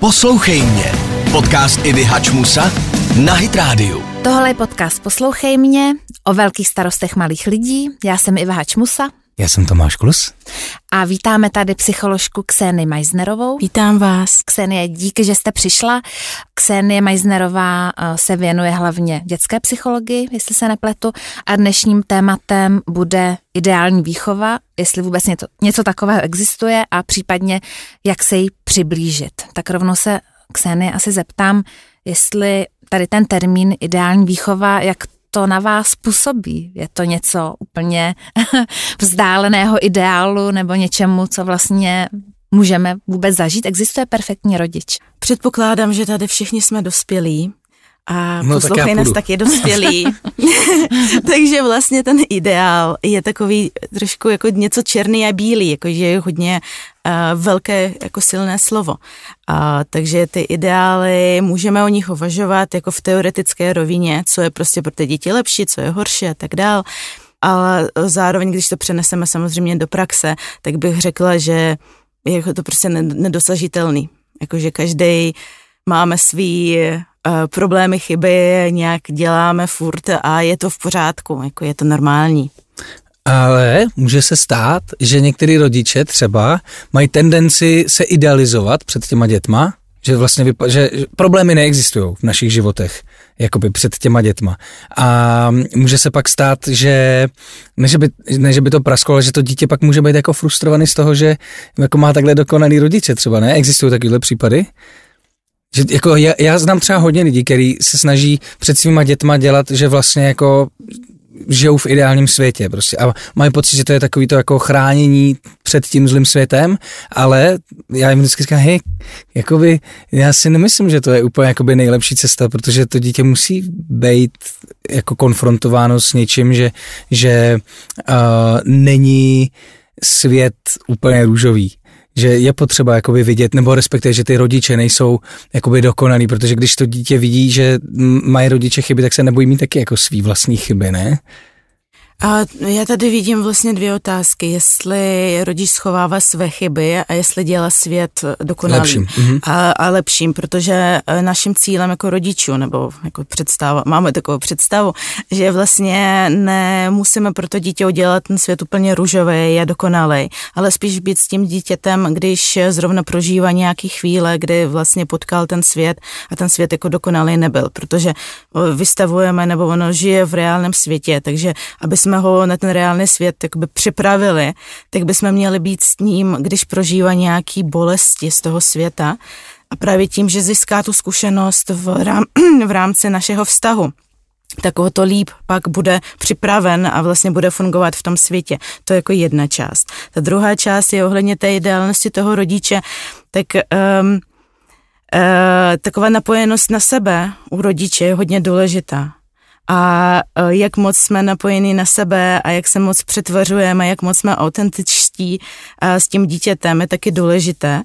Poslouchej mě. Podcast Idy Hačmusa na Hit Radio. Tohle je podcast Poslouchej mě o velkých starostech malých lidí. Já jsem Iva Hačmusa Já jsem Tomáš Klus. a vítáme tady psycholožku Kseny Majznerovou. Vítám vás. Ksenie, díky, že jste přišla. Ksenie Majznerová eh, se věnuje hlavně dětské psychologii, jestli se nepletu, a dnešním tématem bude ideální výchova, jestli vůbec něco, něco takového existuje a případně jak se jí přiblížit. Tak rovnou se Ksenie asi zeptám, jestli tady ten termín ideální výchova, jak to na vás působí? Je to něco úplně vzdáleného ideálu nebo něčemu, co vlastně můžeme vůbec zažít? Existuje perfektní rodič? Předpokládám, že tady všichni jsme dospělí a No, tak poslouchají já nás taky dospělí. Takže vlastně ten ideál je takový trošku jako něco černý a bílý, jakože je hodně uh, velké jako silné slovo. Uh, takže ty ideály, můžeme o nich uvažovat jako v teoretické rovině, co je prostě pro ty děti lepší, co je horší a tak dál. Ale zároveň, když to přeneseme samozřejmě do praxe, tak bych řekla, že je jako to prostě ned- nedosažitelný. Jakože každý máme svý uh, problémy, chyby, nějak děláme furt a je to v pořádku, jako je to normální. Ale může se stát, že některý rodiče třeba mají tendenci se idealizovat před těma dětma, že vlastně vypa- že problémy neexistují v našich životech, jakoby před těma dětma. A může se pak stát, že ne, že by, ne, že by to prasklo, ale že to dítě pak může být jako frustrovaný z toho, že jako má takhle dokonalý rodiče třeba, ne? Existují takovéhle případy? Že jako já, já znám třeba hodně lidí, kteří se snaží před svýma dětma dělat, že vlastně jako žijou v ideálním světě prostě. A mají pocit, že to je takový to jako chránění před tím zlým světem, ale já jim vždycky říkám, hej, jakoby, já si nemyslím, že to je úplně jakoby nejlepší cesta, protože to dítě musí být jako konfrontováno s něčím, že, že uh, není svět úplně růžový že je potřeba jakoby vidět, nebo respektive, že ty rodiče nejsou jakoby dokonalí, protože když to dítě vidí, že mají rodiče chyby, tak se nebojí mít taky jako svý vlastní chyby, ne? A já tady vidím vlastně dvě otázky, jestli rodič schovává své chyby a jestli dělá svět dokonalým Lepším, mhm. a, a lepším, protože eh, naším cílem jako rodičů, nebo jako představa, máme takovou představu, že vlastně nemusíme pro to dítě udělat ten svět úplně růžový a dokonalý, ale spíš být s tím dítětem, když zrovna prožívá nějaký chvíle, kdy vlastně potkal ten svět a ten svět jako dokonalý nebyl, protože eh, vystavujeme nebo ono žije v reálném světě, takže aby jsme ho na ten reálný svět jakoby připravili, tak bychom měli být s ním, když prožívá nějaký bolesti z toho světa a právě tím, že získá tu zkušenost v, rám, v rámci našeho vztahu tak o to líp pak bude připraven a vlastně bude fungovat v tom světě. To je jako jedna část. Ta druhá část je ohledně té ideálnosti toho rodiče, tak um, uh, taková napojenost na sebe u rodiče je hodně důležitá a e, jak moc jsme napojeni na sebe a jak se moc přetvařujeme, jak moc jsme autentičtí e, s tím dítětem je taky důležité.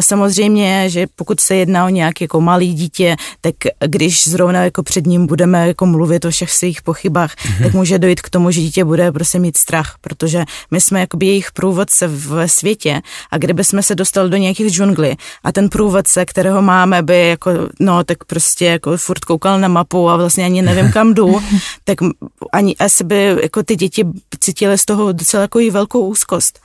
Samozřejmě, že pokud se jedná o nějaké jako malý dítě, tak když zrovna jako před ním budeme jako mluvit o všech svých pochybách, mm-hmm. tak může dojít k tomu, že dítě bude prostě mít strach, protože my jsme jakoby jejich průvodce v světě a kdyby jsme se dostali do nějakých džunglí a ten průvodce, kterého máme, by jako, no tak prostě jako furt koukal na mapu a vlastně ani nevím kam jdu, tak ani asi by jako ty děti cítily z toho docela jako i velkou úzkost.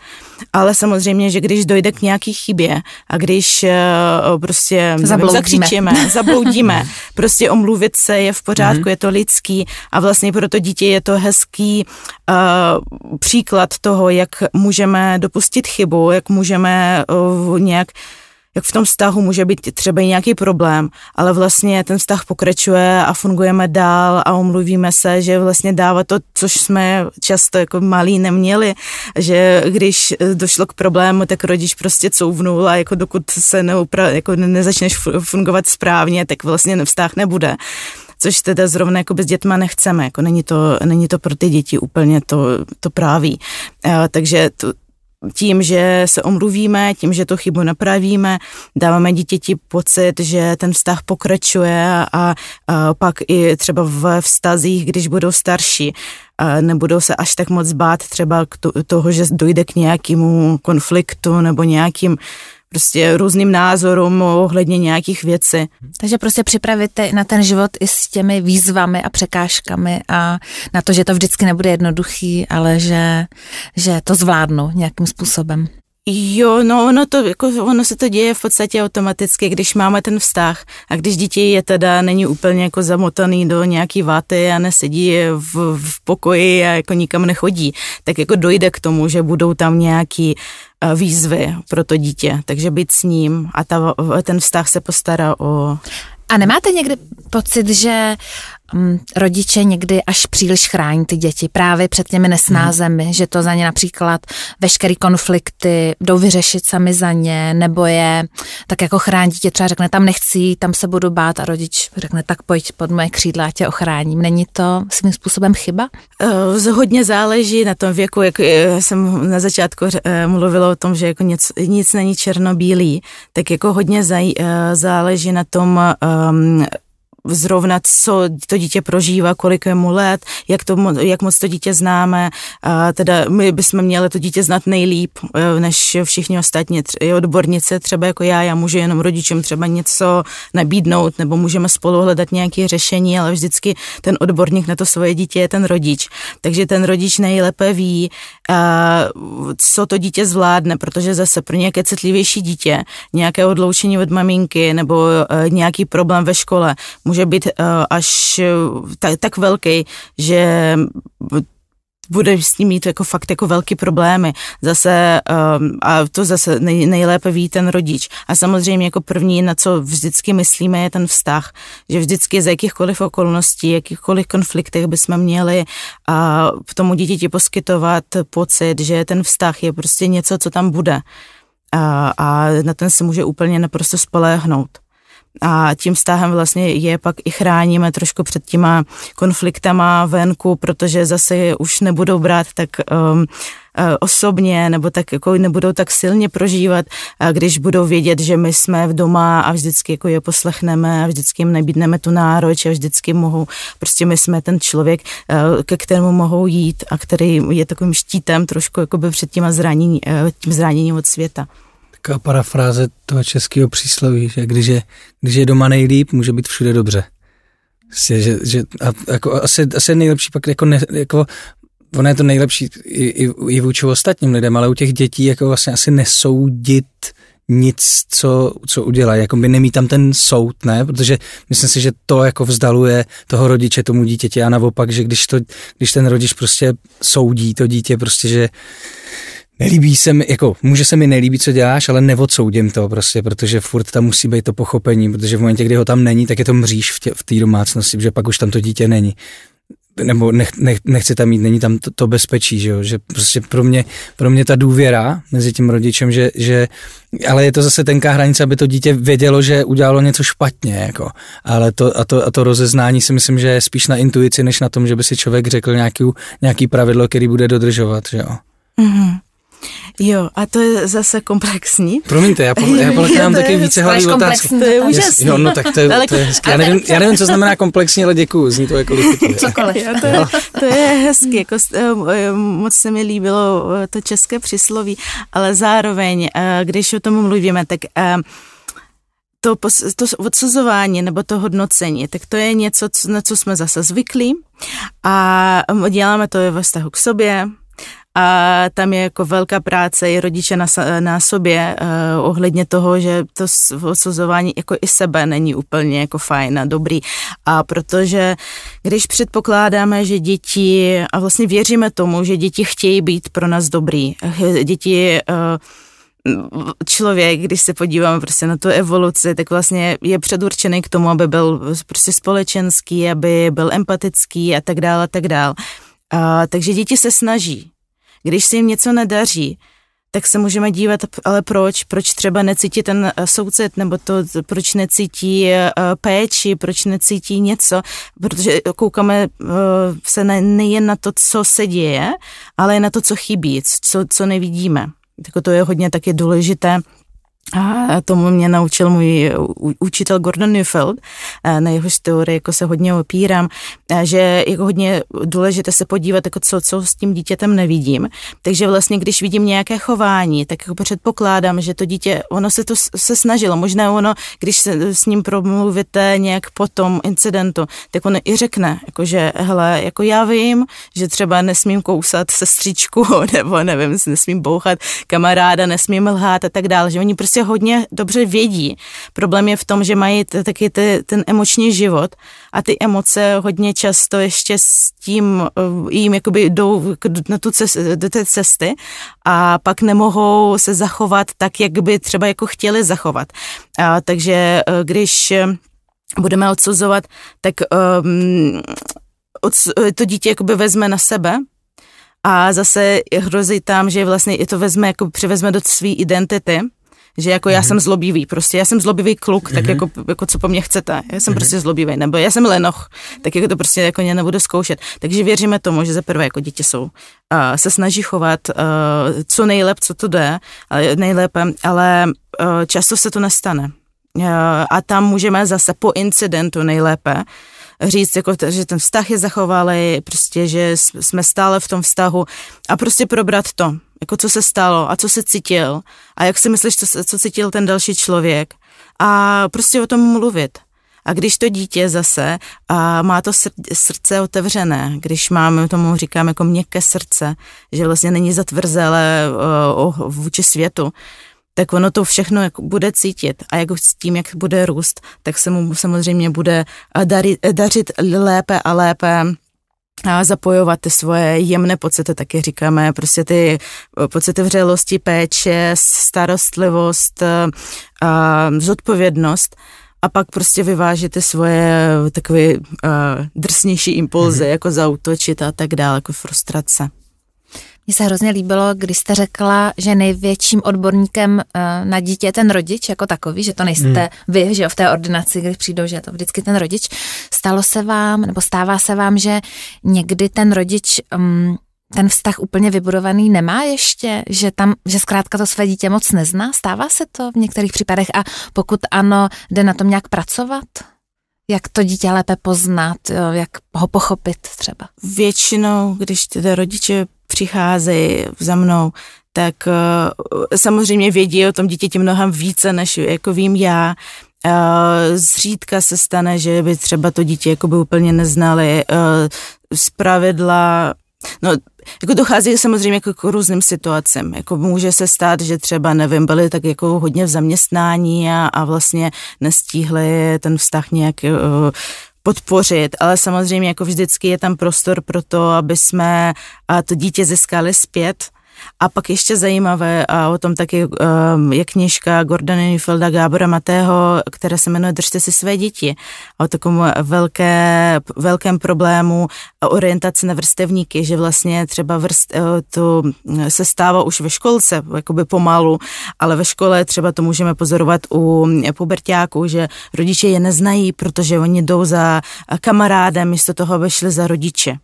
Ale samozřejmě, že když dojde k nějaký chybě a když uh, prostě Zabloudíme. zakřičíme, zabloudíme, prostě omluvit se je v pořádku, mm-hmm. je to lidský a vlastně pro to dítě je to hezký uh, příklad toho, jak můžeme dopustit chybu, jak můžeme uh, nějak jak v tom vztahu může být třeba i nějaký problém, ale vlastně ten vztah pokračuje a fungujeme dál a omluvíme se, že vlastně dává to, což jsme často jako malí neměli, že když došlo k problému, tak rodič prostě couvnul a jako dokud se neupra, jako nezačneš fungovat správně, tak vlastně vztah nebude což teda zrovna jako s dětma nechceme, jako není to, není to pro ty děti úplně to, to právý. Uh, takže to, tím, že se omluvíme, tím, že tu chybu napravíme, dáváme dítěti pocit, že ten vztah pokračuje a, a pak i třeba v vztazích, když budou starší, nebudou se až tak moc bát třeba k to, toho, že dojde k nějakému konfliktu nebo nějakým prostě různým názorům ohledně nějakých věcí. Takže prostě připravíte na ten život i s těmi výzvami a překážkami a na to, že to vždycky nebude jednoduchý, ale že, že to zvládnu nějakým způsobem. Jo, no ono, to, jako, ono se to děje v podstatě automaticky, když máme ten vztah. A když dítě je teda, není úplně jako zamotaný do nějaký váty a nesedí v, v pokoji a jako nikam nechodí, tak jako dojde k tomu, že budou tam nějaký uh, výzvy pro to dítě, takže být s ním a ta, ten vztah se postará o... A nemáte někdy pocit, že um, rodiče někdy až příliš chrání ty děti právě před těmi nesnázemi, hmm. že to za ně například veškerý konflikty jdou vyřešit sami za ně, nebo je tak jako chrání dítě, třeba řekne tam nechci, tam se budu bát a rodič řekne tak pojď pod moje křídla, tě ochráním. Není to svým způsobem chyba? Uh, hodně záleží na tom věku, jak eh, jsem na začátku uh, mluvila o tom, že jako nic, nic není černobílý, tak jako hodně záleží na tom, um, zrovna, co to dítě prožívá, kolik je mu let, jak, to, jak moc to dítě známe. A teda my bychom měli to dítě znát nejlíp, eh, než všichni ostatní odbornice, třeba jako já, já můžu jenom rodičům třeba něco nabídnout, nebo můžeme spolu hledat nějaké řešení, ale vždycky ten odborník na to svoje dítě je ten rodič. Takže ten rodič nejlépe ví, co to dítě zvládne, protože zase pro nějaké citlivější dítě, nějaké odloučení od maminky nebo eh, nějaký problém ve škole může být uh, až uh, tak, tak velký, že bude s ním mít jako fakt jako velký problémy. Zase, um, a to zase nej, nejlépe ví ten rodič. A samozřejmě jako první, na co vždycky myslíme, je ten vztah. Že vždycky z jakýchkoliv okolností, jakýchkoliv konfliktech bychom měli a tomu dítěti poskytovat pocit, že ten vztah je prostě něco, co tam bude. A, a na ten se může úplně naprosto spoléhnout a tím vztahem vlastně je pak i chráníme trošku před těma konfliktama venku, protože zase už nebudou brát tak um, eh, osobně nebo tak jako nebudou tak silně prožívat, když budou vědět, že my jsme v doma a vždycky jako je poslechneme a vždycky jim nabídneme tu nároč a vždycky mohou, prostě my jsme ten člověk, eh, ke kterému mohou jít a který je takovým štítem trošku jako by před těma zranění, eh, tím zraněním od světa taková parafráze toho českého přísloví, že když je, když je doma nejlíp, může být všude dobře. Vlastně, že, že a, jako, asi, asi nejlepší pak jako, ne, jako ono je to nejlepší i, i, i vůči ostatním lidem, ale u těch dětí jako vlastně asi nesoudit nic, co, co udělají, jako by nemít tam ten soud, ne, protože myslím si, že to jako vzdaluje toho rodiče tomu dítěti a naopak, že když, to, když ten rodič prostě soudí to dítě, prostě, že Nelíbí se mi, jako může se mi nelíbit, co děláš, ale neodsoudím to prostě, protože furt tam musí být to pochopení, protože v momentě, kdy ho tam není, tak je to mříž v té v domácnosti, protože pak už tam to dítě není. Nebo nech, nech, nechce tam mít, není tam to, to bezpečí, že, jo? že prostě pro mě, pro mě ta důvěra mezi tím rodičem, že, že, ale je to zase tenká hranice, aby to dítě vědělo, že udělalo něco špatně, jako. ale to, a, to, a to rozeznání si myslím, že je spíš na intuici, než na tom, že by si člověk řekl nějaký, nějaký pravidlo, který bude dodržovat, že jo. Mm-hmm. Jo, a to je zase komplexní. Promiňte, já, po, já pokládám taky více hlavní otázky. To je úžasný. Jo, no tak to je, to je hezký. Já nevím, já nevím, co znamená komplexní, ale děkuju, zní to jako Cokoliv. Jo, to, je, to je hezký, jako, eh, eh, moc se mi líbilo eh, to české přísloví, ale zároveň, když o tom mluvíme, tak to, to odsuzování nebo to hodnocení, tak to je něco, na co jsme zase zvyklí a děláme to ve vztahu k sobě, a tam je jako velká práce i rodiče na, na sobě uh, ohledně toho, že to odsuzování jako i sebe není úplně jako fajn a dobrý. A protože když předpokládáme, že děti, a vlastně věříme tomu, že děti chtějí být pro nás dobrý, děti uh, člověk, když se podíváme prostě na tu evoluci, tak vlastně je předurčený k tomu, aby byl prostě společenský, aby byl empatický a tak dále a tak dále. Takže děti se snaží, když se jim něco nedaří, tak se můžeme dívat, ale proč? Proč třeba necítí ten eh, soucit, nebo to, proč necítí eh, péči, proč necítí něco, protože koukáme eh, se nejen na to, co se děje, ale i na to, co chybí, co, co nevidíme. Tak to je hodně taky důležité A tomu mě naučil můj učitel Gordon Neufeld, na jeho teorii jako se hodně opírám, že je jako hodně důležité se podívat, jako co, co s tím dítětem nevidím. Takže vlastně, když vidím nějaké chování, tak jako předpokládám, že to dítě, ono se to se snažilo. Možná ono, když se s ním promluvíte nějak po tom incidentu, tak ono i řekne, jako že hele, jako já vím, že třeba nesmím kousat sestřičku, nebo nevím, nesmím bouchat kamaráda, nesmím lhát a tak dále, že oni prostě hodně dobře vědí. Problém je v tom, že mají taky ten emoční život a ty emoce hodně často ještě s tím eh, jim jakoby jdou na tu cest, do té cesty a pak nemohou se zachovat tak, jak by třeba jako chtěli zachovat. A, takže eh, když eh, budeme odsuzovat, tak um, to dítě jakoby vezme na sebe a zase hrozí tam, že vlastně to vezme, jako přivezme do své identity že jako já mhm. jsem zlobivý, prostě já jsem zlobivý kluk, tak mhm. jako, jako co po mně chcete, já jsem mm-hmm. prostě zlobivý, nebo já jsem lenoch, tak jako to prostě jako ně nebudu zkoušet. Takže věříme tomu, že za prvé jako dítě jsou, uh, se snaží chovat uh, co nejlépe, co to jde, ale nejlépe, ale uh, často se to nestane. Uh, a tam můžeme zase po incidentu nejlépe říct, jako, že ten vztah je zachovalý, prostě, že jsme stále v tom vztahu a prostě probrat to jako co se stalo a co se cítil a jak si myslíš, co, co cítil ten další člověk a prostě o tom mluvit. A když to dítě zase a má to srdce otevřené, když máme, tomu říkáme jako měkké srdce, že vlastně není zatvrzelé uh, vůči světu, tak ono to všechno jako bude cítit a jako s tím, jak bude růst, tak se mu samozřejmě bude darit, dařit lépe a lépe a zapojovat ty svoje jemné pocity, taky říkáme, prostě ty eh, pocity vřelosti, péče, starostlivost, eh, a zodpovědnost a pak prostě vyvážit ty svoje takové uh, drsnější impulzy, mm-hmm. jako zautočit a tak dále, jako frustrace. Mně se hrozně líbilo, když jste řekla, že největším odborníkem eh, na dítě je ten rodič jako takový, že to nejste hmm. vy, že jo, v té ordinaci, když přijdou, že je to vždycky ten rodič. Stalo se vám, nebo stává se vám, že někdy ten rodič um, ten vztah úplně vybudovaný nemá ještě, že tam, že zkrátka to své dítě moc nezná? Stává se to v některých případech a pokud ano, jde na tom nějak pracovat? Jak to dítě lépe poznat, jak ho pochopit třeba? Většinou, když tedy rodiče přicházejí za mnou, tak uh, samozřejmě vědí o tom dítěti mnohem více, než jako vím já. Uh, zřídka se stane, že by třeba to dítě jako by úplně neznali. Uh, z pravidla No, jako dochází samozřejmě jako k různým situacím. Jako může se stát, že třeba, nevím, byli tak jako hodně v zaměstnání a, a vlastně nestíhli ten vztah nějak uh, podpořit, ale samozřejmě jako vždycky je tam prostor pro to, aby jsme to dítě získali zpět a pak ještě zajímavé, a o tom taky um, je knižka Gordona Neufelda Gábora Matého, která se jmenuje Držte si své děti. A o takovém velké, velkém problému orientace na vrstevníky, že vlastně třeba vrst, eh, to se stává už ve školce, jakoby pomalu, ale ve škole třeba to můžeme pozorovat u pubertáků, že rodiče je neznají, protože oni jdou za kamarádem, místo toho, aby šli za rodiče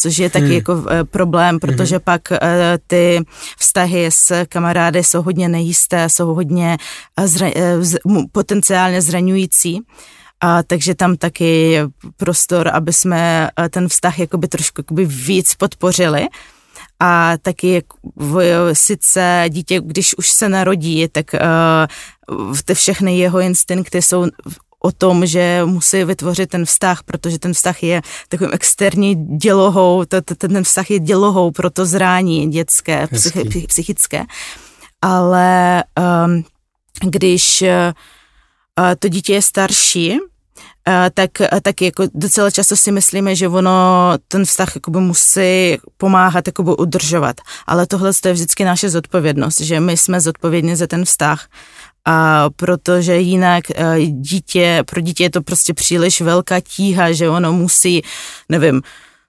což je taky hmm. jako eh, problém, protože hmm. pak eh, ty vztahy s kamarády jsou hodně nejisté, jsou hodně eh, zra, potenciálně zraňující. A takže tam taky je prostor, aby jsme ten vztah jakoby trošku jakoby víc podpořili. A taky sice dítě, když už se narodí, tak uh, ty všechny jeho instinkty jsou o tom, že musí vytvořit ten vztah, protože ten vztah je takovým externí dělohou, ten vztah je dělohou pro to zrání dětské, psychi, psychické. Ale um, když uh, to dítě je starší, Uh, tak, tak jako docela často si myslíme, že ono ten vztah jakoby musí pomáhat jakoby udržovat. Ale tohle je vždycky naše zodpovědnost, že my jsme zodpovědní za ten vztah a protože jinak eh, dítě, pro dítě je to prostě příliš velká tíha, že ono musí, nevím,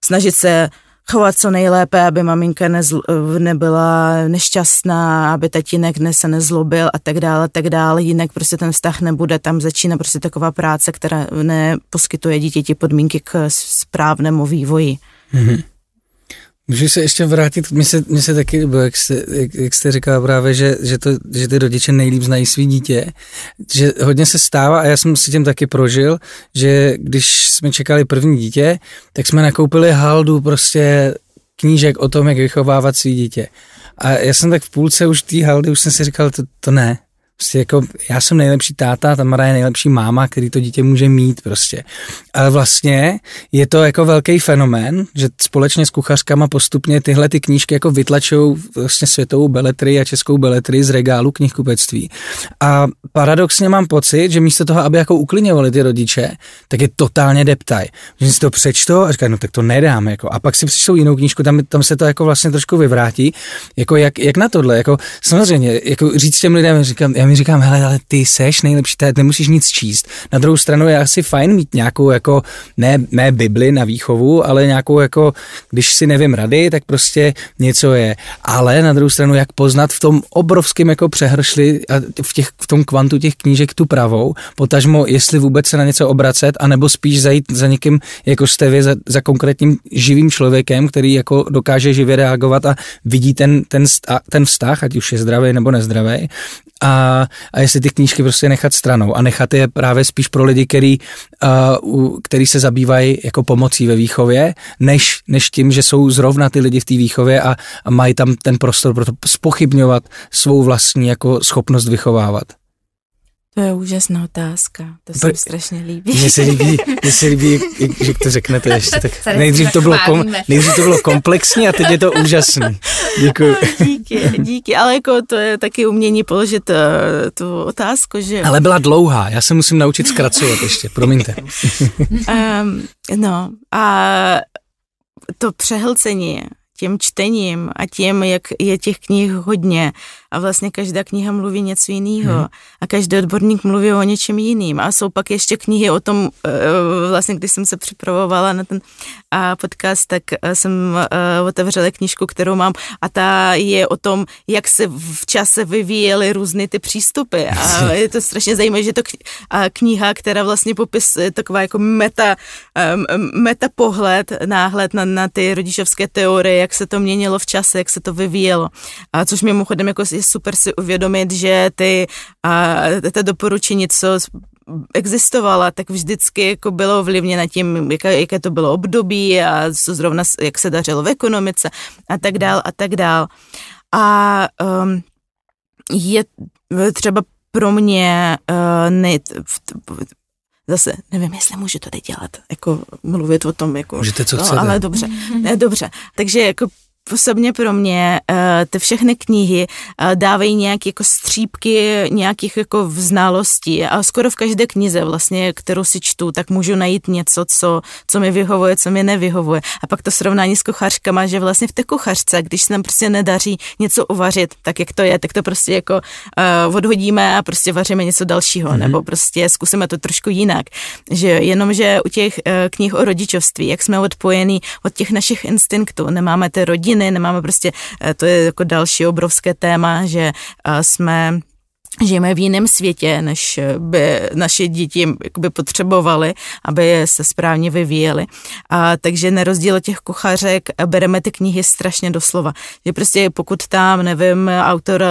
snažit se chovat co nejlépe, aby maminka nezl, nebyla nešťastná, aby tatínek ne, se nezlobil a tak dále, tak dále, jinak prostě ten vztah nebude, tam začíná prostě taková práce, která neposkytuje dítěti podmínky k správnému vývoji. Mm-hmm. Můžu se ještě vrátit, mně se, mně se taky líbilo, jak jste, jak, jak jste říkala právě, že, že, to, že ty rodiče nejlíp znají svý dítě, že hodně se stává a já jsem si tím taky prožil, že když jsme čekali první dítě, tak jsme nakoupili haldu prostě knížek o tom, jak vychovávat svý dítě. A já jsem tak v půlce už té haldy, už jsem si říkal, to, to ne, Prostě jako já jsem nejlepší táta, Tamara je nejlepší máma, který to dítě může mít prostě. Ale vlastně je to jako velký fenomén, že společně s kuchařkama postupně tyhle ty knížky jako vytlačují vlastně světovou beletry a českou beletry z regálu knihkupectví. A paradoxně mám pocit, že místo toho, aby jako uklidňovali ty rodiče, tak je totálně deptaj. Že si to přečtou a říkají, no tak to nedám. Jako. A pak si přečtou jinou knížku, tam, tam se to jako vlastně trošku vyvrátí. Jako jak, jak na tohle? Jako, samozřejmě, jako říct těm lidem, říkám, já mi říkám, hele, ale ty seš nejlepší, ty nemusíš nic číst. Na druhou stranu je asi fajn mít nějakou jako, ne, ne Bibli na výchovu, ale nějakou jako, když si nevím rady, tak prostě něco je. Ale na druhou stranu, jak poznat v tom obrovském jako přehršli a v, těch, v tom kvantu těch knížek tu pravou, potažmo, jestli vůbec se na něco obracet, anebo spíš zajít za někým, jako jste vy, za, za konkrétním živým člověkem, který jako dokáže živě reagovat a vidí ten, ten, ten vztah, ať už je zdravý nebo nezdravý a, a jestli ty knížky prostě nechat stranou a nechat je právě spíš pro lidi, který, uh, který se zabývají jako pomocí ve výchově, než, než tím, že jsou zrovna ty lidi v té výchově a, a mají tam ten prostor pro to spochybňovat svou vlastní jako schopnost vychovávat. To je úžasná otázka, to se mi strašně líbí. Mně se líbí, mně se líbí, že to řeknete ještě. Tak nejdřív, to bylo kom, nejdřív to bylo komplexní a teď je to úžasný. Děkuji. díky, díky, ale jako to je taky umění položit uh, tu otázku, že... Ale byla dlouhá, já se musím naučit zkracovat ještě, promiňte. um, no a to přehlcení tím čtením a tím, jak je těch knih hodně a vlastně každá kniha mluví něco jiného hmm. a každý odborník mluví o něčem jiným a jsou pak ještě knihy o tom, eh, vlastně když jsem se připravovala na ten podcast, tak eh, jsem eh, otevřela knížku, kterou mám a ta je o tom, jak se v čase vyvíjely různé ty přístupy a je to strašně zajímavé, že to kniha, která vlastně popisuje taková jako meta, meta pohled, náhled na, na ty rodičovské teorie, jak se to měnilo v čase, jak se to vyvíjelo. A což mimochodem jako je super si uvědomit, že ty, a, ta doporučení, co existovala, tak vždycky jako bylo ovlivněno tím, jaké, jaké to bylo období a co zrovna, jak se dařilo v ekonomice a tak dál a tak dál. A um, je třeba pro mě uh, ne, zase nevím, jestli můžu to teď dělat, jako mluvit o tom, jako, Můžete, co no, chcete. ale dobře, ne, dobře, takže jako osobně pro mě uh, ty všechny knihy uh, dávají nějaké jako střípky nějakých jako znalostí a skoro v každé knize vlastně, kterou si čtu, tak můžu najít něco, co, co mi vyhovuje, co mi nevyhovuje. A pak to srovnání s kuchařkama, že vlastně v té kuchařce, když se nám prostě nedaří něco uvařit, tak jak to je, tak to prostě jako uh, odhodíme a prostě vaříme něco dalšího, mm-hmm. nebo prostě zkusíme to trošku jinak. Že jenom, že u těch uh, knih o rodičovství, jak jsme odpojení od těch našich instinktů, nemáme ty rodiny, rodiny, nemáme prostě, eh, to je jako další obrovské téma, že eh, jsme žijeme v jiném světě, než by naše děti by potřebovaly, aby se správně vyvíjely. A, takže na rozdíl těch kuchařek bereme ty knihy strašně doslova. Že prostě pokud tam, nevím, autor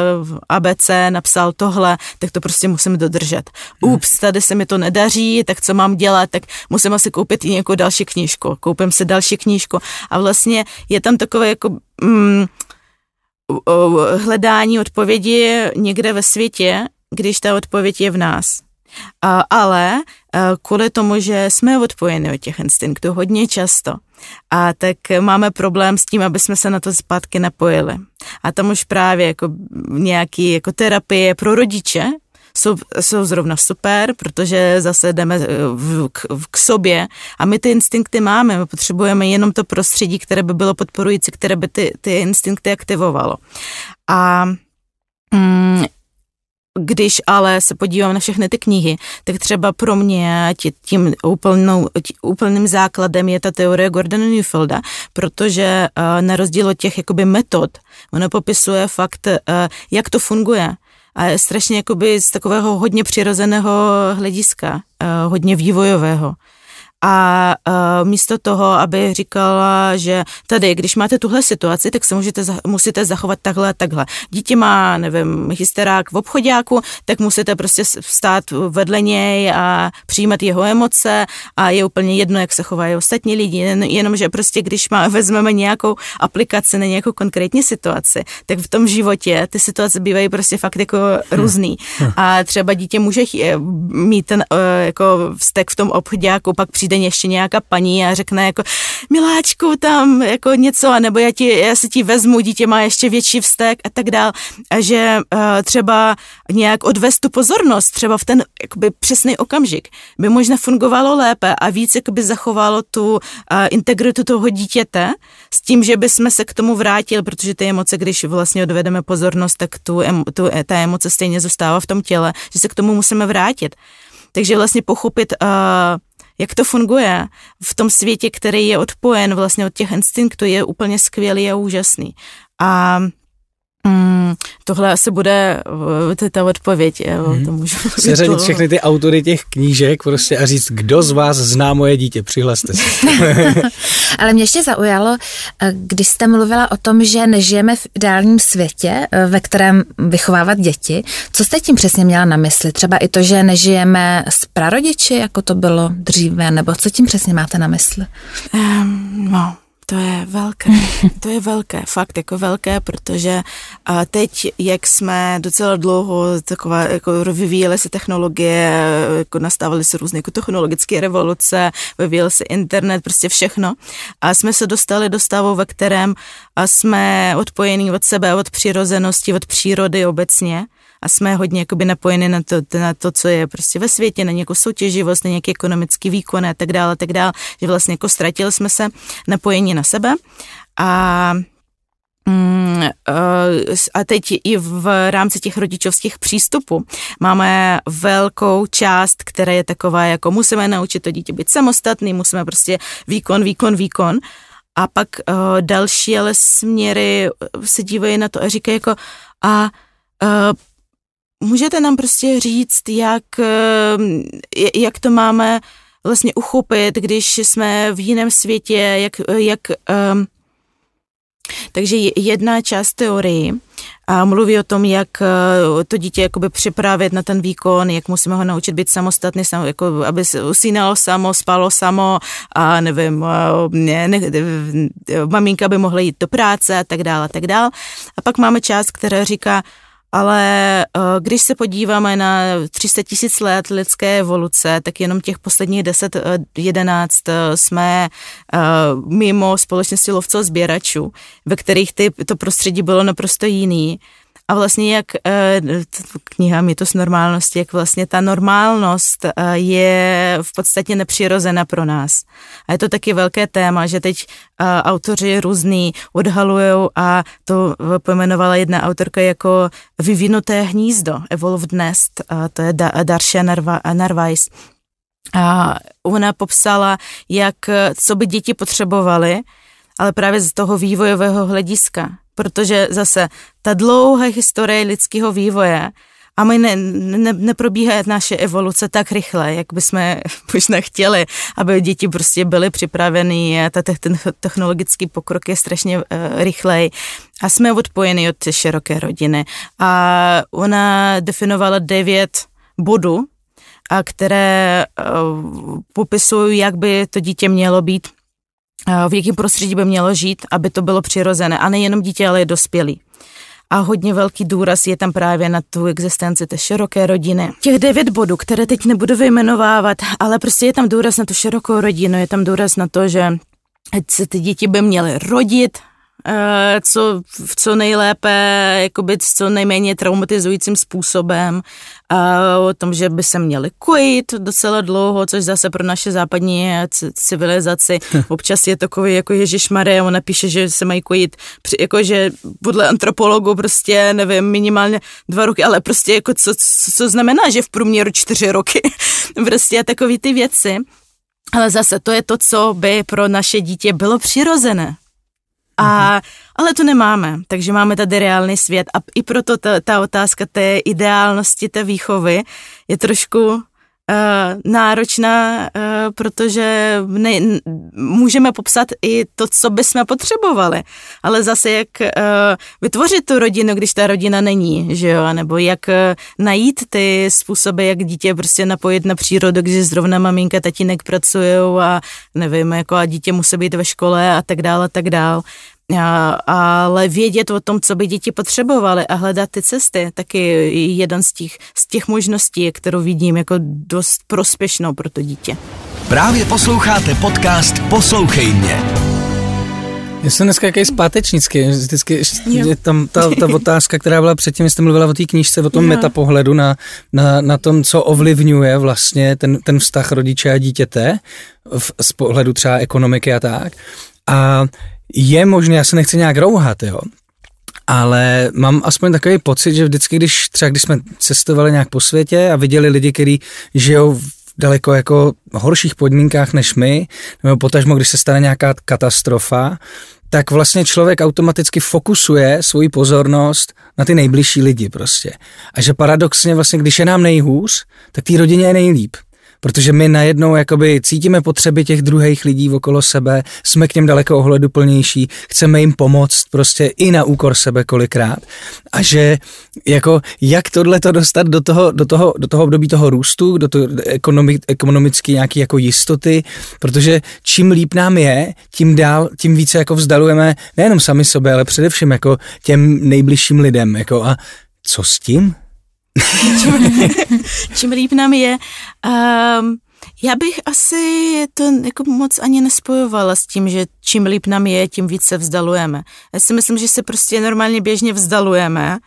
ABC napsal tohle, tak to prostě musím dodržet. Hmm. Ups, tady se mi to nedaří, tak co mám dělat, tak musím asi koupit i nějakou další knížku. Koupím si další knížku a vlastně je tam takové jako... Mm, hledání odpovědi někde ve světě, když ta odpověď je v nás. Ale kvůli tomu, že jsme odpojeni od těch instinktů hodně často, a tak máme problém s tím, aby jsme se na to zpátky napojili. A tam už právě jako nějaký jako terapie pro rodiče, jsou, jsou zrovna super, protože zase jdeme eh, v, k, k sobě a my ty instinkty máme, my potřebujeme jenom to prostředí, které by bylo podporující, které by ty, ty instinkty aktivovalo. A mm, když ale se podívám na všechny ty knihy, tak třeba pro mě tím úplnou, úplným základem je ta teorie Gordona Newfielda, protože uh, na rozdíl od těch jakoby metod, ona popisuje fakt, uh, jak to funguje a strašně jakoby z takového hodně přirozeného hlediska, uh, hodně vývojového. A uh, místo toho, aby říkala, že tady, když máte tuhle situaci, tak se můžete, musíte zachovat takhle a takhle. Dítě má, nevím, hysterák v obchodáku, tak musíte prostě vstát vedle něj a přijímat jeho emoce a je úplně jedno, jak se chovají ostatní lidi, jen, jenom, že prostě když má, vezmeme nějakou aplikaci na nějakou konkrétní situaci, tak v tom životě ty situace bývají prostě fakt jako různý. A třeba dítě může mít ten uh, jako vztek v tom obchodáku, pak přijde ještě nějaká paní a řekne jako miláčku tam jako něco, nebo já, ti, já si ti vezmu, dítě má ještě větší vztek a tak dál. A že uh, třeba nějak odvést tu pozornost, třeba v ten jakoby přesný okamžik, by možná fungovalo lépe a víc jakoby zachovalo tu uh, integritu toho dítěte s tím, že bychom se k tomu vrátili, protože ty emoce, když vlastně odvedeme pozornost, tak tu, tu, ta emoce stejně zůstává v tom těle, že se k tomu musíme vrátit. Takže vlastně pochopit, uh, jak to funguje v tom světě, který je odpojen vlastně od těch instinktů, je úplně skvělý a úžasný. A Mm, tohle asi bude to ta odpověď. Hmm. To můžu Seřadit všechny ty autory těch knížek prostě a říct, kdo z vás zná moje dítě, přihlaste se. Ale mě ještě zaujalo, eh, když jste mluvila o tom, že nežijeme v ideálním světě, eh, ve kterém vychovávat děti. Co jste tím přesně měla na mysli? Třeba i to, že nežijeme s prarodiči, jako to bylo dříve, nebo co tím přesně máte na mysli? Um, no, to je velké, to je velké, fakt jako velké, protože teď, jak jsme docela dlouho taková, jako vyvíjely se technologie, jako nastávaly se různé jako technologické revoluce, vyvíjel se internet, prostě všechno. A jsme se dostali do stavu, ve kterém jsme odpojení od sebe, od přirozenosti, od přírody obecně a jsme hodně jakoby napojeni na to, na to, co je prostě ve světě, na nějakou soutěživost, na nějaký ekonomický výkon a tak dále, tak dále, že vlastně jako ztratili jsme se napojení na sebe a mm, eh, a teď i v rámci těch rodičovských přístupů máme velkou část, která je taková, jako musíme naučit to dítě být samostatný, musíme prostě výkon, výkon, výkon. A pak uh, další ale směry se dívají na to a říkají jako a uh, můžete nám prostě říct, jak, ehm, jak to máme vlastně uchopit, když jsme v jiném světě, jak, jak um, takže jedna část teorii a mluví o tom, jak eh, to dítě jakoby připravit na ten výkon, jak musíme ho naučit být samostatný, jako aby se usínalo samo, spalo samo a nevím, eh, ne, ne, maminka by mohla jít do práce a tak dále, a tak dále. A pak máme část, která říká, ale eh, když se podíváme na 300 tisíc let lidské evoluce, tak jenom těch posledních 10-11 eh, eh, jsme mimo společnosti lovců sběračů, ve kterých ty, to prostředí bylo naprosto jiný a vlastně jak eh, kniha Mýtus normálnosti, jak vlastně ta normálnost eh, je v podstatě nepřirozená pro nás. A je to taky velké téma, že teď eh, autoři různý odhalují a to pojmenovala jedna autorka jako vyvinuté hnízdo, evolved nest, to je Darcia Narvais. A ona popsala, jak, co by děti potřebovaly, ale právě z toho vývojového hlediska protože zase ta dlouhá historie lidského vývoje a my ne, ne, neprobíhá naše evoluce tak rychle, jak bychom možná chtěli, aby děti prostě byly připraveny ta, ten technologický pokrok je strašně uh, rychlej a jsme odpojeni od široké rodiny. A ona definovala devět bodů, a které uh, popisují, jak by to dítě mělo být v jakém prostředí by mělo žít, aby to bylo přirozené. A nejenom dítě, ale i dospělý. A hodně velký důraz je tam právě na tu existenci té široké rodiny. Těch devět bodů, které teď nebudu vyjmenovávat, ale prostě je tam důraz na tu širokou rodinu, je tam důraz na to, že se ty děti by měly rodit, Eh, co, co nejlépe, jakoby co nejméně traumatizujícím způsobem, a o tom, že by se měli kojit docela dlouho, což zase pro naše západní civilizaci občas je takový jako Ježíš Marie, on napíše, že se mají kojit, jakože podle antropologu prostě, nevím, minimálně dva roky, ale prostě jako co, co, co znamená, že v průměru čtyři roky, prostě takový ty věci. Ale zase to je to, co by pro naše dítě bylo přirozené. A, mhm. ale to nemáme, takže máme tady reálný svět a i proto ta, ta otázka té ideálnosti té výchovy je trošku náročná, uh, protože ne, můžeme popsat i to, co bychom potřebovali, ale zase jak uh, vytvořit tu rodinu, když ta rodina není, že jo, nebo jak najít ty způsoby, jak dítě prostě napojit na přírodu, když zrovna maminka, tatínek pracují a nevím, jako a dítě musí být ve škole a tak dále, a tak dále ale vědět o tom, co by děti potřebovaly a hledat ty cesty, taky jeden z těch, z těch možností, kterou vidím jako dost prospěšnou pro to dítě. Právě posloucháte podcast Poslouchej mě. Já jsem dneska jaký zpátečnický, vždycky je tam ta, ta otázka, která byla předtím, jste mluvila o té knížce, o tom jo. metapohledu na, na, na tom, co ovlivňuje vlastně ten, ten vztah rodiče a dítěte v, z pohledu třeba ekonomiky a tak. A je možné, já se nechci nějak rouhat, jo, ale mám aspoň takový pocit, že vždycky, když třeba když jsme cestovali nějak po světě a viděli lidi, kteří žijou v daleko jako horších podmínkách než my, nebo potažmo, když se stane nějaká katastrofa, tak vlastně člověk automaticky fokusuje svoji pozornost na ty nejbližší lidi prostě. A že paradoxně vlastně, když je nám nejhůř, tak té rodině je nejlíp protože my najednou jakoby cítíme potřeby těch druhých lidí okolo sebe, jsme k něm daleko ohleduplnější, chceme jim pomoct prostě i na úkor sebe kolikrát a že jako jak tohle to dostat do toho, do toho, do toho období toho růstu, do toho ekonomi, ekonomicky nějaký jako jistoty, protože čím líp nám je, tím dál, tím více jako vzdalujeme nejenom sami sobě, ale především jako těm nejbližším lidem, jako a co s tím? čím, líp nám je. Um, já bych asi to jako moc ani nespojovala s tím, že čím líp nám je, tím více vzdalujeme. Já si myslím, že se prostě normálně běžně vzdalujeme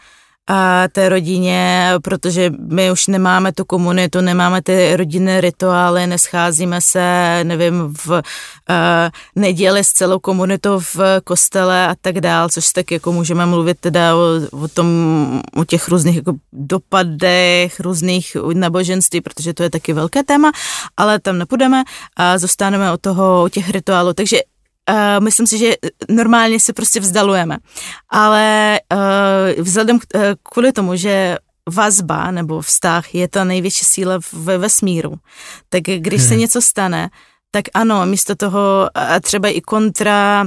a té rodině, protože my už nemáme tu komunitu, nemáme ty rodinné rituály, nescházíme se, nevím, v uh, neděli s celou komunitou v kostele a tak dál, což tak jako můžeme mluvit teda o, o tom, o těch různých jako dopadech, různých náboženství, protože to je taky velké téma, ale tam nepůjdeme a zůstaneme o toho, o těch rituálů. Takže Uh, myslím si, že normálně se prostě vzdalujeme. Ale uh, vzhledem k, uh, kvůli tomu, že vazba nebo vztah je ta největší síla ve vesmíru, tak když hmm. se něco stane, tak ano, místo toho a třeba i kontra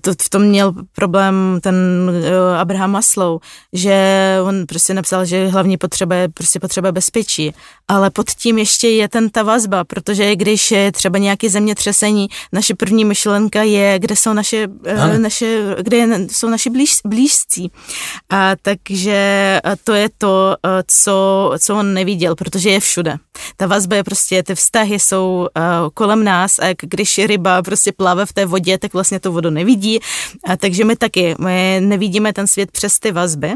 to, v tom měl problém ten uh, Abraham Maslow, že on prostě napsal, že hlavní potřeba je prostě potřeba bezpečí, ale pod tím ještě je ten ta vazba, protože když je třeba nějaké zemětřesení, naše první myšlenka je, kde jsou naše, uh, naše kde je, jsou naši blíž, blížcí. A takže to je to, uh, co, co on neviděl, protože je všude. Ta vazba je prostě, ty vztahy jsou kolem nás a jak když ryba prostě plave v té vodě, tak vlastně tu vodu nevidí lidí, a takže my taky, my nevidíme ten svět přes ty vazby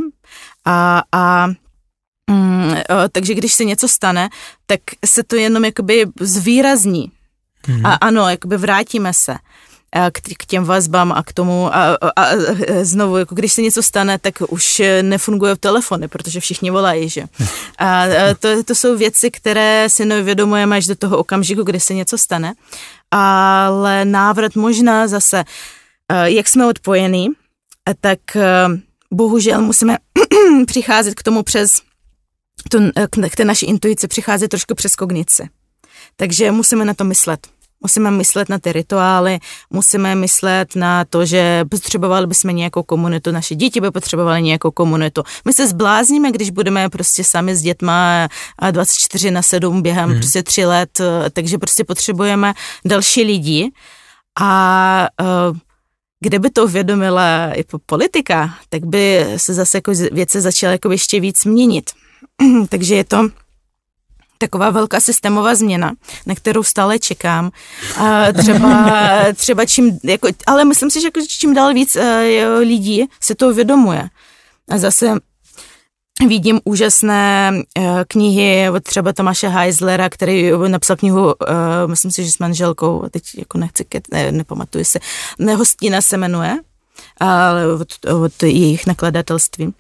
a, a mm, takže když se něco stane, tak se to jenom jakoby zvýrazní. Mm-hmm. A ano, jakoby vrátíme se k, k těm vazbám a k tomu a, a, a znovu, jako když se něco stane, tak už nefungují telefony, protože všichni volají, že? A, a to, to jsou věci, které si neuvědomujeme až do toho okamžiku, kdy se něco stane, ale návrat možná zase Eh, jak jsme odpojení, eh, tak eh, bohužel musíme přicházet k tomu přes, to, k té naší intuici přicházet trošku přes kognici. Takže musíme na to myslet. Musíme myslet na ty rituály, musíme myslet na to, že potřebovali bychom nějakou komunitu, naše děti by potřebovaly nějakou komunitu. My se zblázníme, když budeme prostě sami s dětma 24 na 7 během hmm. prostě 3 let, takže prostě potřebujeme další lidi a uh, Kdyby to uvědomila i politika, tak by se zase jako věci začaly jako ještě víc měnit. Takže je to taková velká systémová změna, na kterou stále čekám. A třeba, třeba čím, jako, ale myslím si, že jako čím dál víc uh, lidí se to uvědomuje. A zase vidím úžasné uh, knihy od třeba Tomáše Heislera, který napsal knihu, uh, myslím si, že s manželkou, teď jako nechci, ne, nepamatuji se, Nehostina se jmenuje, ale od, od jejich nakladatelství.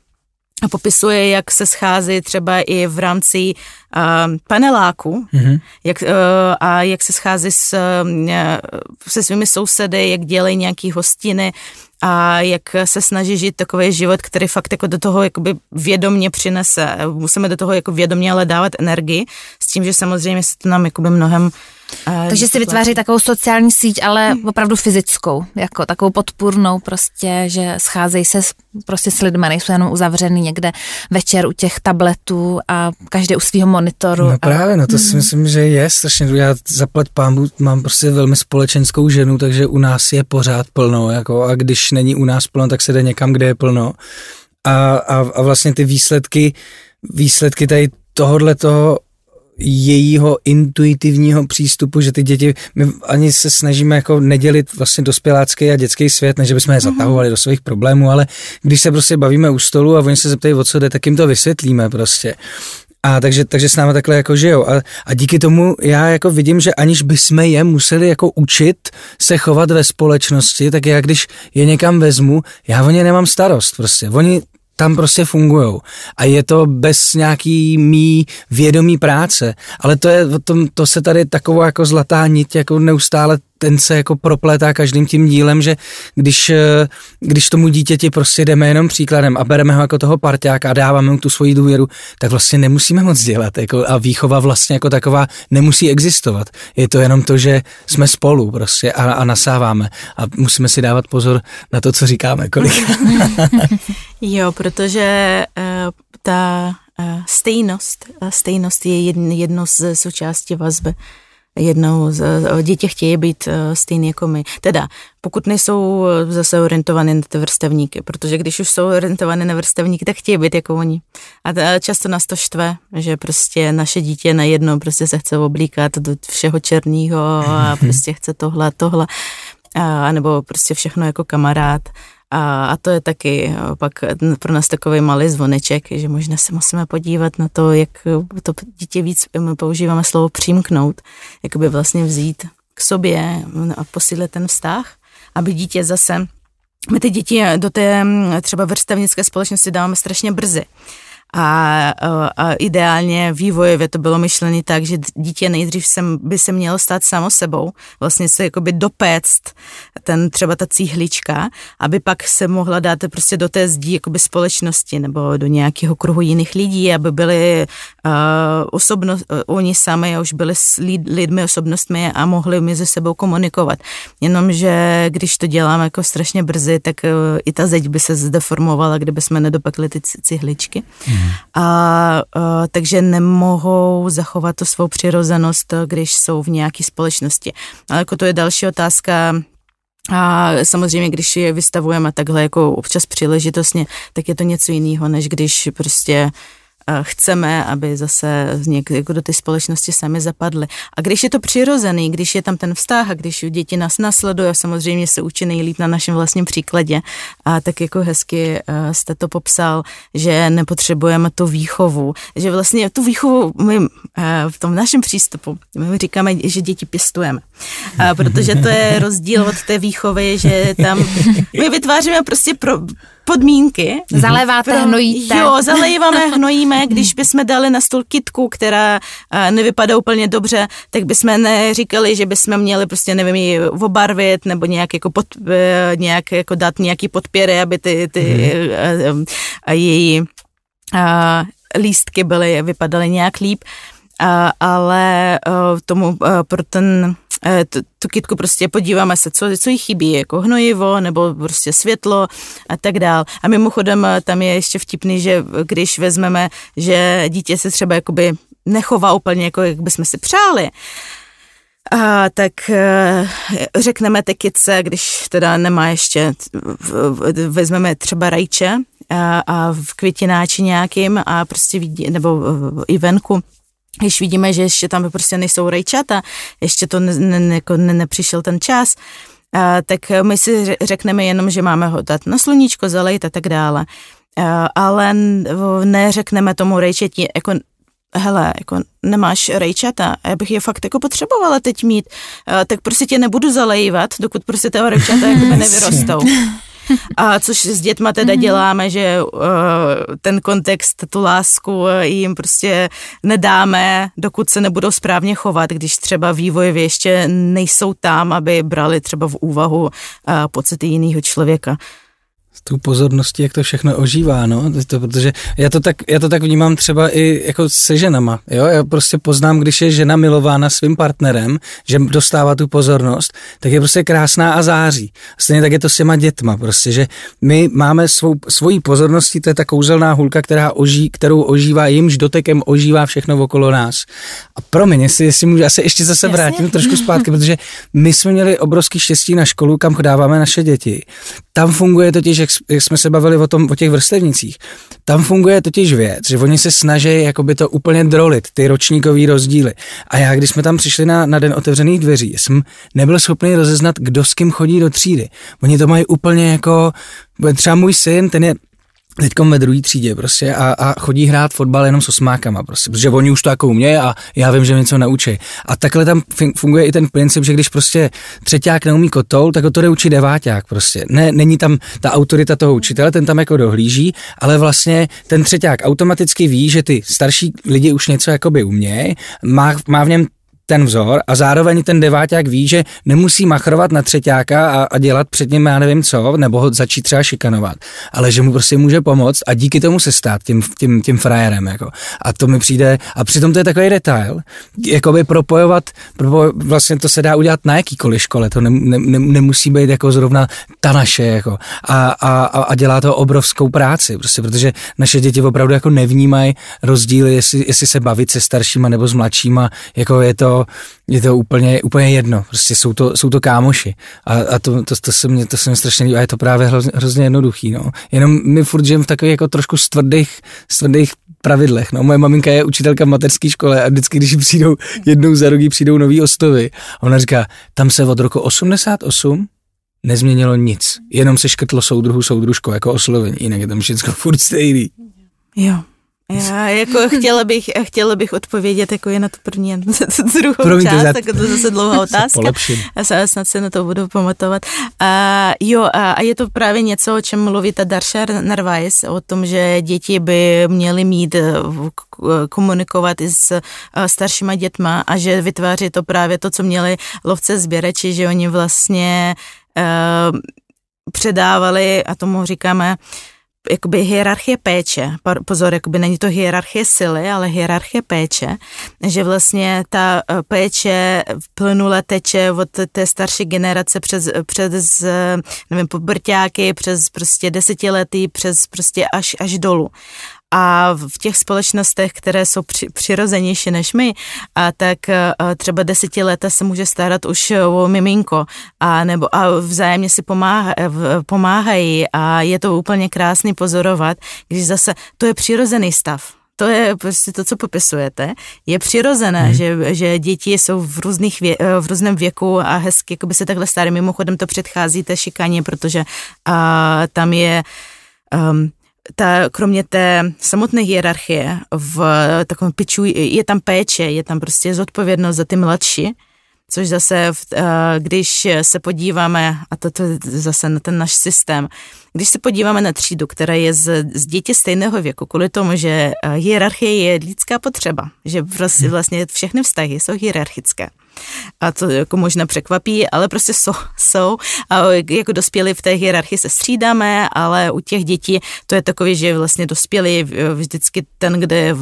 A popisuje, jak se schází třeba i v rámci uh, paneláku mm-hmm. jak, uh, a jak se schází s, uh, se svými sousedy, jak dělají nějaký hostiny a jak se snaží žít takový život, který fakt jako do toho jakoby vědomně přinese. Musíme do toho jako vědomně ale dávat energii s tím, že samozřejmě se to nám jakoby mnohem takže si vytváří takovou sociální síť, ale opravdu fyzickou, jako takovou podpůrnou prostě, že scházejí se prostě s lidmi, nejsou jenom uzavřený někde večer u těch tabletů a každý u svého monitoru. No právě, no to si mhm. myslím, že je strašně důležité. Já zaplať pámu, mám prostě velmi společenskou ženu, takže u nás je pořád plno, jako a když není u nás plno, tak se jde někam, kde je plno. A, a, a vlastně ty výsledky, výsledky tady tohohle toho jejího intuitivního přístupu, že ty děti, my ani se snažíme jako nedělit vlastně dospělácký a dětský svět, než bychom je mhm. zatahovali mm-hmm. do svých problémů, ale když se prostě bavíme u stolu a oni se zeptají, o co jde, tak jim to vysvětlíme prostě. A takže, takže s námi takhle jako žijou. A, a díky tomu já jako vidím, že aniž bychom je museli jako učit se chovat ve společnosti, tak já když je někam vezmu, já o ně nemám starost prostě. Oni tam prostě fungují. A je to bez nějaký mý vědomí práce. Ale to je, to, to se tady taková jako zlatá nit, jako neustále ten se jako proplétá každým tím dílem, že když, eh, když tomu dítěti prostě jdeme jenom příkladem a bereme ho jako toho parťáka a dáváme mu tu svoji důvěru, tak vlastně nemusíme moc dělat jako, a výchova vlastně jako taková nemusí existovat. Je to jenom to, že jsme spolu prostě a, a nasáváme a musíme si dávat pozor na to, co říkáme kolik. jo, protože uh, ta uh, stejnost, uh, stejnost je jedn, jedno z součástí vazby jednou z, děti chtějí být eh, stejný jako my. Teda, pokud nejsou eh, zase orientované na ty vrstevníky, protože když už jsou orientované na vrstevníky, tak chtějí být jako oni. A často nás to štve, že prostě naše dítě najednou prostě se chce oblíkat do všeho černého a prostě chce tohle, tohle. A, nebo prostě všechno jako kamarád. A, a to je taky pak pro nás takový malý zvoneček, že možná se musíme podívat na to, jak to dítě víc, my používáme slovo přimknout, jakoby vlastně vzít k sobě a posílit ten vztah, aby dítě zase, my ty děti do té třeba vrstevnické společnosti dáváme strašně brzy a, a ideálně vývojově to bylo myšlené tak, že dítě nejdřív sem, by se mělo stát samo sebou, vlastně se jakoby dopéct ten třeba ta cíhlička, aby pak se mohla dát prostě do té zdí jakoby společnosti nebo do nějakého kruhu jiných lidí, aby byli uh, osobnost, uh, oni sami už byli s lidmi, osobnostmi a mohli mezi sebou komunikovat. Jenomže když to děláme jako strašně brzy, tak uh, i ta zeď by se zdeformovala, kdyby jsme nedopekli ty cihličky. Hmm. A, a takže nemohou zachovat tu svou přirozenost, když jsou v nějaké společnosti. Ale jako to je další otázka, a samozřejmě, když je vystavujeme takhle jako občas příležitostně, tak je to něco jiného, než když prostě chceme, aby zase někdo do té společnosti sami zapadly. A když je to přirozený, když je tam ten vztah a když děti nás nasledují, samozřejmě se učí nejlíp na našem vlastním příkladě, a tak jako hezky eh, jste to popsal, že nepotřebujeme tu výchovu, že vlastně tu výchovu my eh, v tom našem přístupu, my říkáme, že děti pěstujeme, protože to je rozdíl od té výchovy, že tam my vytváříme prostě pro, podmínky. Zaléváte, pro, hnojíte. Jo, zalejváme, hnojíme. Když bychom dali na stůl kitku, která uh, nevypadá úplně dobře, tak bychom neříkali, že bychom měli prostě, nevím, ji obarvit nebo nějak jako, pod, uh, nějak jako dát nějaký podpěry, aby ty, ty hmm. uh, uh, její uh, lístky byly, vypadaly nějak líp. Uh, ale uh, tomu uh, pro ten Eh, tu, tu kitku prostě podíváme se, co, co jí chybí, jako hnojivo nebo prostě světlo a tak dál. A mimochodem eh, tam je ještě vtipný, že když vezmeme, že dítě se třeba jakoby nechová úplně jako, jak bychom si přáli, a tak e, řekneme té kitce, když teda nemá ještě, vezmeme třeba rajče a, a v květináči nějakým a prostě vidí, nebo i venku když vidíme, že ještě tam prostě nejsou rajčata, ještě to ne, ne, jako ne, nepřišel ten čas, a, tak my si řekneme jenom, že máme ho dát na sluníčko, zalejt a tak dále. A, ale neřekneme tomu rajčeti, jako hele, jako nemáš rajčata, já bych je fakt jako potřebovala teď mít, a, tak prostě tě nebudu zalejvat, dokud prostě ty rajčata jako nevyrostou. A což s dětma teda mm-hmm. děláme, že uh, ten kontext, tu lásku jim prostě nedáme, dokud se nebudou správně chovat, když třeba vývojově ještě nejsou tam, aby brali třeba v úvahu uh, pocity jiného člověka tu pozorností, jak to všechno ožívá, no, to, protože já to, tak, já to tak vnímám třeba i jako se ženama, jo, já prostě poznám, když je žena milována svým partnerem, že dostává tu pozornost, tak je prostě krásná a září. Stejně tak je to s těma dětma, prostě, že my máme svou, svojí pozorností, to je ta kouzelná hulka, která oží, kterou ožívá, jimž dotekem ožívá všechno okolo nás. A promiň, jestli, jestli můžu, já se ještě zase Jasně. vrátím trošku zpátky, protože my jsme měli obrovský štěstí na školu, kam dáváme naše děti. Tam funguje totiž, jak jak jsme se bavili o, tom, o těch vrstevnicích, tam funguje totiž věc, že oni se snaží jakoby to úplně drolit, ty ročníkové rozdíly. A já, když jsme tam přišli na, na den otevřených dveří, jsem nebyl schopný rozeznat, kdo s kým chodí do třídy. Oni to mají úplně jako, třeba můj syn, ten je teďkom ve druhé třídě prostě a, a, chodí hrát fotbal jenom s osmákama prostě, protože oni už to jako umějí a já vím, že něco naučí. A takhle tam funguje i ten princip, že když prostě třetíák neumí kotou, tak ho to jde učit deváťák prostě. Ne, není tam ta autorita toho učitele, ten tam jako dohlíží, ale vlastně ten třetíák automaticky ví, že ty starší lidi už něco jakoby umějí, má, má v něm ten vzor a zároveň ten deváťák ví, že nemusí machrovat na třetíáka a, a dělat před ním já nevím co, nebo ho začít třeba šikanovat, ale že mu prostě může pomoct a díky tomu se stát tím, tím, tím frajerem. Jako. A to mi přijde, a přitom to je takový detail, jakoby propojovat, propoj, vlastně to se dá udělat na jakýkoliv škole, to ne, ne, ne, nemusí být jako zrovna ta naše, jako. A, a, a dělá to obrovskou práci, prostě, protože naše děti opravdu jako nevnímají rozdíly, jestli, jestli se bavit se staršíma nebo s mladšíma, jako je to je to úplně, úplně jedno, prostě jsou to, jsou to kámoši a, a to, to, to, se mě, to se mě strašně líbí a je to právě hrozně, hrozně jednoduchý, no. Jenom my furt žijeme v takových jako trošku stvrdých, stvrdých pravidlech, no. Moje maminka je učitelka v mateřské škole a vždycky, když přijdou jednou za roky, přijdou nový ostovy, ona říká, tam se od roku 88 nezměnilo nic, jenom se škrtlo soudruhu, soudružko jako oslovení, jinak je tam všechno furt stejný. Jo. Já jako chtěla bych, chtěla bych odpovědět jako je na tu první a druhou Promiňte, část, tak to zase dlouhá otázka. A snad se na to budu pamatovat. A, jo, a, je to právě něco, o čem mluví ta Darsha Narvais, o tom, že děti by měly mít eh, komunikovat i s eh, staršíma dětma a že vytváří to právě to, co měli lovce sběreči, že oni vlastně uh, předávali, a tomu říkáme, uh, jakoby hierarchie péče, pozor, jakoby není to hierarchie sily, ale hierarchie péče, že vlastně ta e, péče plnule teče od té starší generace přes, přes nevím, pobrťáky, přes prostě desetiletí, přes prostě až, až dolů a v těch společnostech, které jsou při, přirozenější než my, a tak a třeba deseti let se může starat už o miminko a, nebo, a vzájemně si pomáha, pomáhají a je to úplně krásný pozorovat, když zase to je přirozený stav to je prostě to, co popisujete. Je přirozené, hmm. že, že děti jsou v, různých vě, v různém věku a hezky, jako by se takhle starý. Mimochodem to předchází té šikaně, protože a, tam je um, ta, kromě té samotné hierarchie v takovém piču je tam péče, je tam prostě zodpovědnost za ty mladší, což zase, eh, když se podíváme, a to, to zase na ten náš systém, když se podíváme na třídu, která je z, z dětí stejného věku, kvůli tomu, že eh, hierarchie je lidská potřeba, že vlastně všechny vztahy jsou hierarchické a to jako možná překvapí, ale prostě jsou, jsou a jako dospělí v té hierarchii se střídáme, ale u těch dětí to je takové, že vlastně dospělí vždycky ten, kde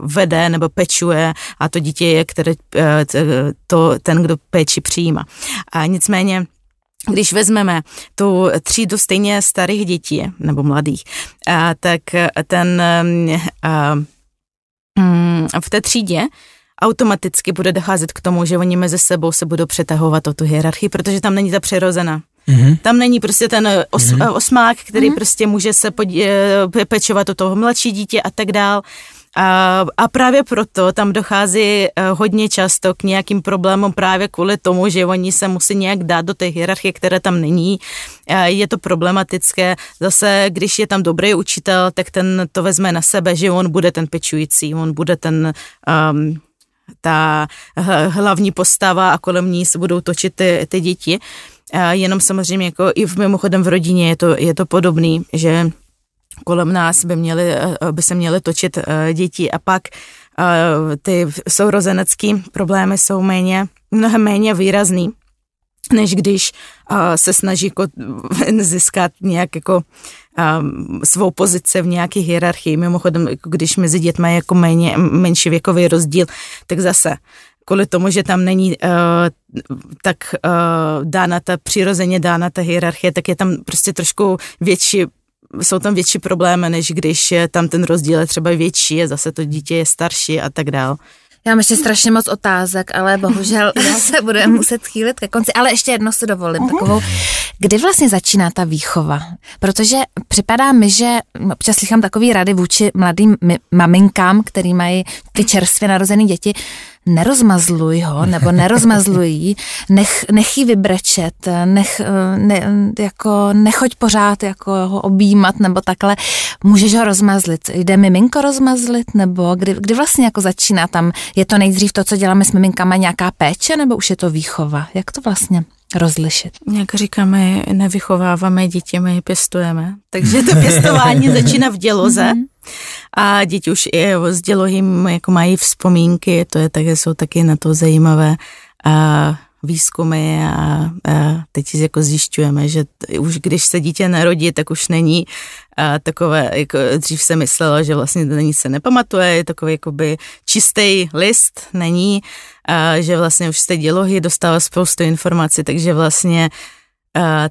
vede nebo pečuje a to dítě je, které, eh, to, ten, kdo péči přijímá. A nicméně když vezmeme tu třídu stejně starých dětí nebo mladých, a, tak ten a, mm, v té třídě automaticky bude docházet k tomu, že oni mezi sebou se budou přetahovat o tu hierarchii, protože tam není ta přirozená. Mm-hmm. Tam není prostě ten os, mm-hmm. osmák, který mm-hmm. prostě může se podí, eh, pečovat o toho mladší dítě a tak dál. A, a právě proto tam dochází eh, hodně často k nějakým problémům právě kvůli tomu, že oni se musí nějak dát do té hierarchie, která tam není. Je to problematické. Zase, když je tam dobrý učitel, tak ten to vezme na sebe, že on bude ten pečující, on bude ten um, ta hlavní postava a kolem ní se budou točit ty, ty děti. Jenom samozřejmě jako i v mimochodem v rodině je to, je to podobný, že kolem nás by, měly, by se měly točit děti a pak ty sourozenecké problémy jsou méně, mnohem méně výrazný, než když se snaží jako získat nějak jako svou pozici v nějaké hierarchii. Mimochodem, jako když mezi dětmi je jako méně, menší věkový rozdíl, tak zase kvůli tomu, že tam není uh, tak uh, dána ta přirozeně dána ta hierarchie, tak je tam prostě trošku větší jsou tam větší problémy, než když je tam ten rozdíl je třeba větší a zase to dítě je starší a tak dál. Já mám ještě strašně moc otázek, ale bohužel se budeme muset chýlit ke konci. Ale ještě jedno si dovolím takovou. Kdy vlastně začíná ta výchova? Protože připadá mi, že občas slychám takový rady vůči mladým maminkám, který mají ty čerstvě narozené děti, nerozmazluj ho, nebo nerozmazluj nech, nech jí vybrečet, nech, ne, jako, nechoď pořád jako ho objímat, nebo takhle, můžeš ho rozmazlit. Jde miminko rozmazlit, nebo kdy, kdy vlastně jako začíná tam, je to nejdřív to, co děláme s miminkama, nějaká péče, nebo už je to výchova? Jak to vlastně rozlišit? Jak říkáme, nevychováváme děti, my je pěstujeme. Takže to pěstování začíná v děloze. Mm-hmm a děti už i s dělohým jako mají vzpomínky, to je také, jsou taky na to zajímavé. A výzkumy a, a teď jako zjišťujeme, že už když se dítě narodí, tak už není a takové, jako dřív se myslelo, že vlastně to není se nepamatuje, je takový jakoby čistý list, není, a že vlastně už z té dělohy dostává spoustu informací, takže vlastně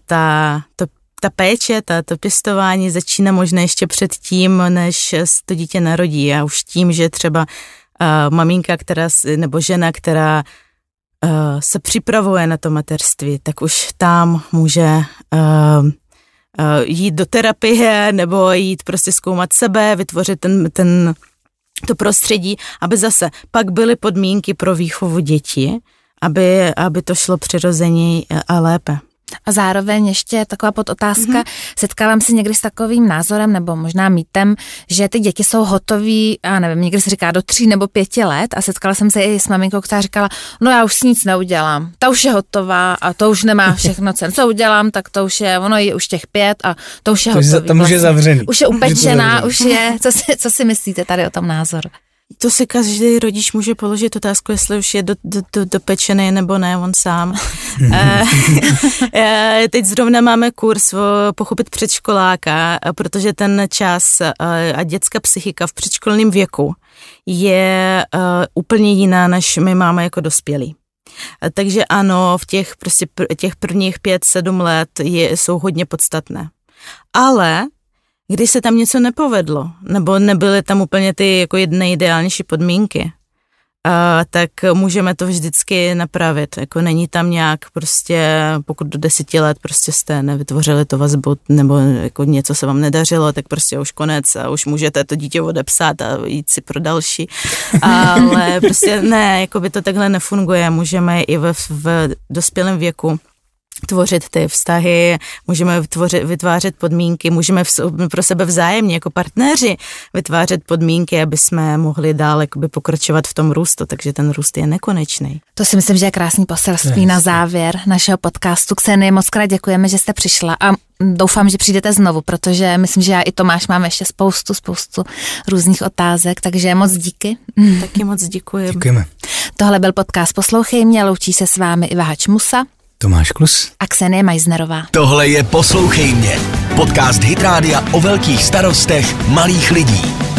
ta, to ta péče, ta, to pěstování začíná možná ještě před tím, než to dítě narodí a už tím, že třeba uh, maminka, která, nebo žena, která uh, se připravuje na to materství, tak už tam může uh, uh, jít do terapie nebo jít prostě zkoumat sebe, vytvořit ten, ten, to prostředí, aby zase pak byly podmínky pro výchovu dětí, aby, aby to šlo přirozeně a lépe. A zároveň ještě taková podotázka. Mm-hmm. Setkávám se někdy s takovým názorem nebo možná mýtem, že ty děti jsou hotový, a nevím, někdy se říká do tří nebo pěti let a setkala jsem se i s maminkou, která říkala, no já už si nic neudělám, ta už je hotová a to už nemá všechno cen. Co udělám, tak to už je, ono je už těch pět a to už je to hotový. Tam už je vlastně. zavřený. Už je upečená, už je, co si, co si myslíte tady o tom názor? To si každý rodič může položit otázku, jestli už je do, do, do, dopečený nebo ne, on sám. Eh, eh, teď zrovna máme kurz pochopit předškoláka, protože ten čas eh, a dětská psychika v předškolním věku je úplně jiná, než my máme jako dospělí. Takže ano, v těch, prostě, těch prvních pět, sedm let je, jsou hodně podstatné. Ale když se tam něco nepovedlo, nebo nebyly tam úplně ty jako nejideálnější podmínky, a, tak můžeme to vždycky napravit. Jako není tam nějak prostě, pokud do deseti let prostě jste nevytvořili to vazbu, nebo jako něco se vám nedařilo, tak prostě už konec a už můžete to dítě odepsat a jít si pro další. Ale prostě ne, jako by to takhle nefunguje. Můžeme i v, v dospělém věku tvořit ty vztahy, můžeme vytvořit, vytvářet podmínky, můžeme v, pro sebe vzájemně jako partneři vytvářet podmínky, aby jsme mohli dál jakoby pokračovat v tom růstu, takže ten růst je nekonečný. To si myslím, že je krásný poselství na závěr našeho podcastu. Kseny, moc krát děkujeme, že jste přišla a doufám, že přijdete znovu, protože myslím, že já i Tomáš máme ještě spoustu, spoustu různých otázek, takže moc díky. Taky moc děkuji. Děkujeme. Tohle byl podcast Poslouchej mě, loučí se s vámi Iva Hačmusa. Tomáš Klus a Ksenie Majznerová. Tohle je Poslouchej mě, podcast Hitrádia o velkých starostech malých lidí.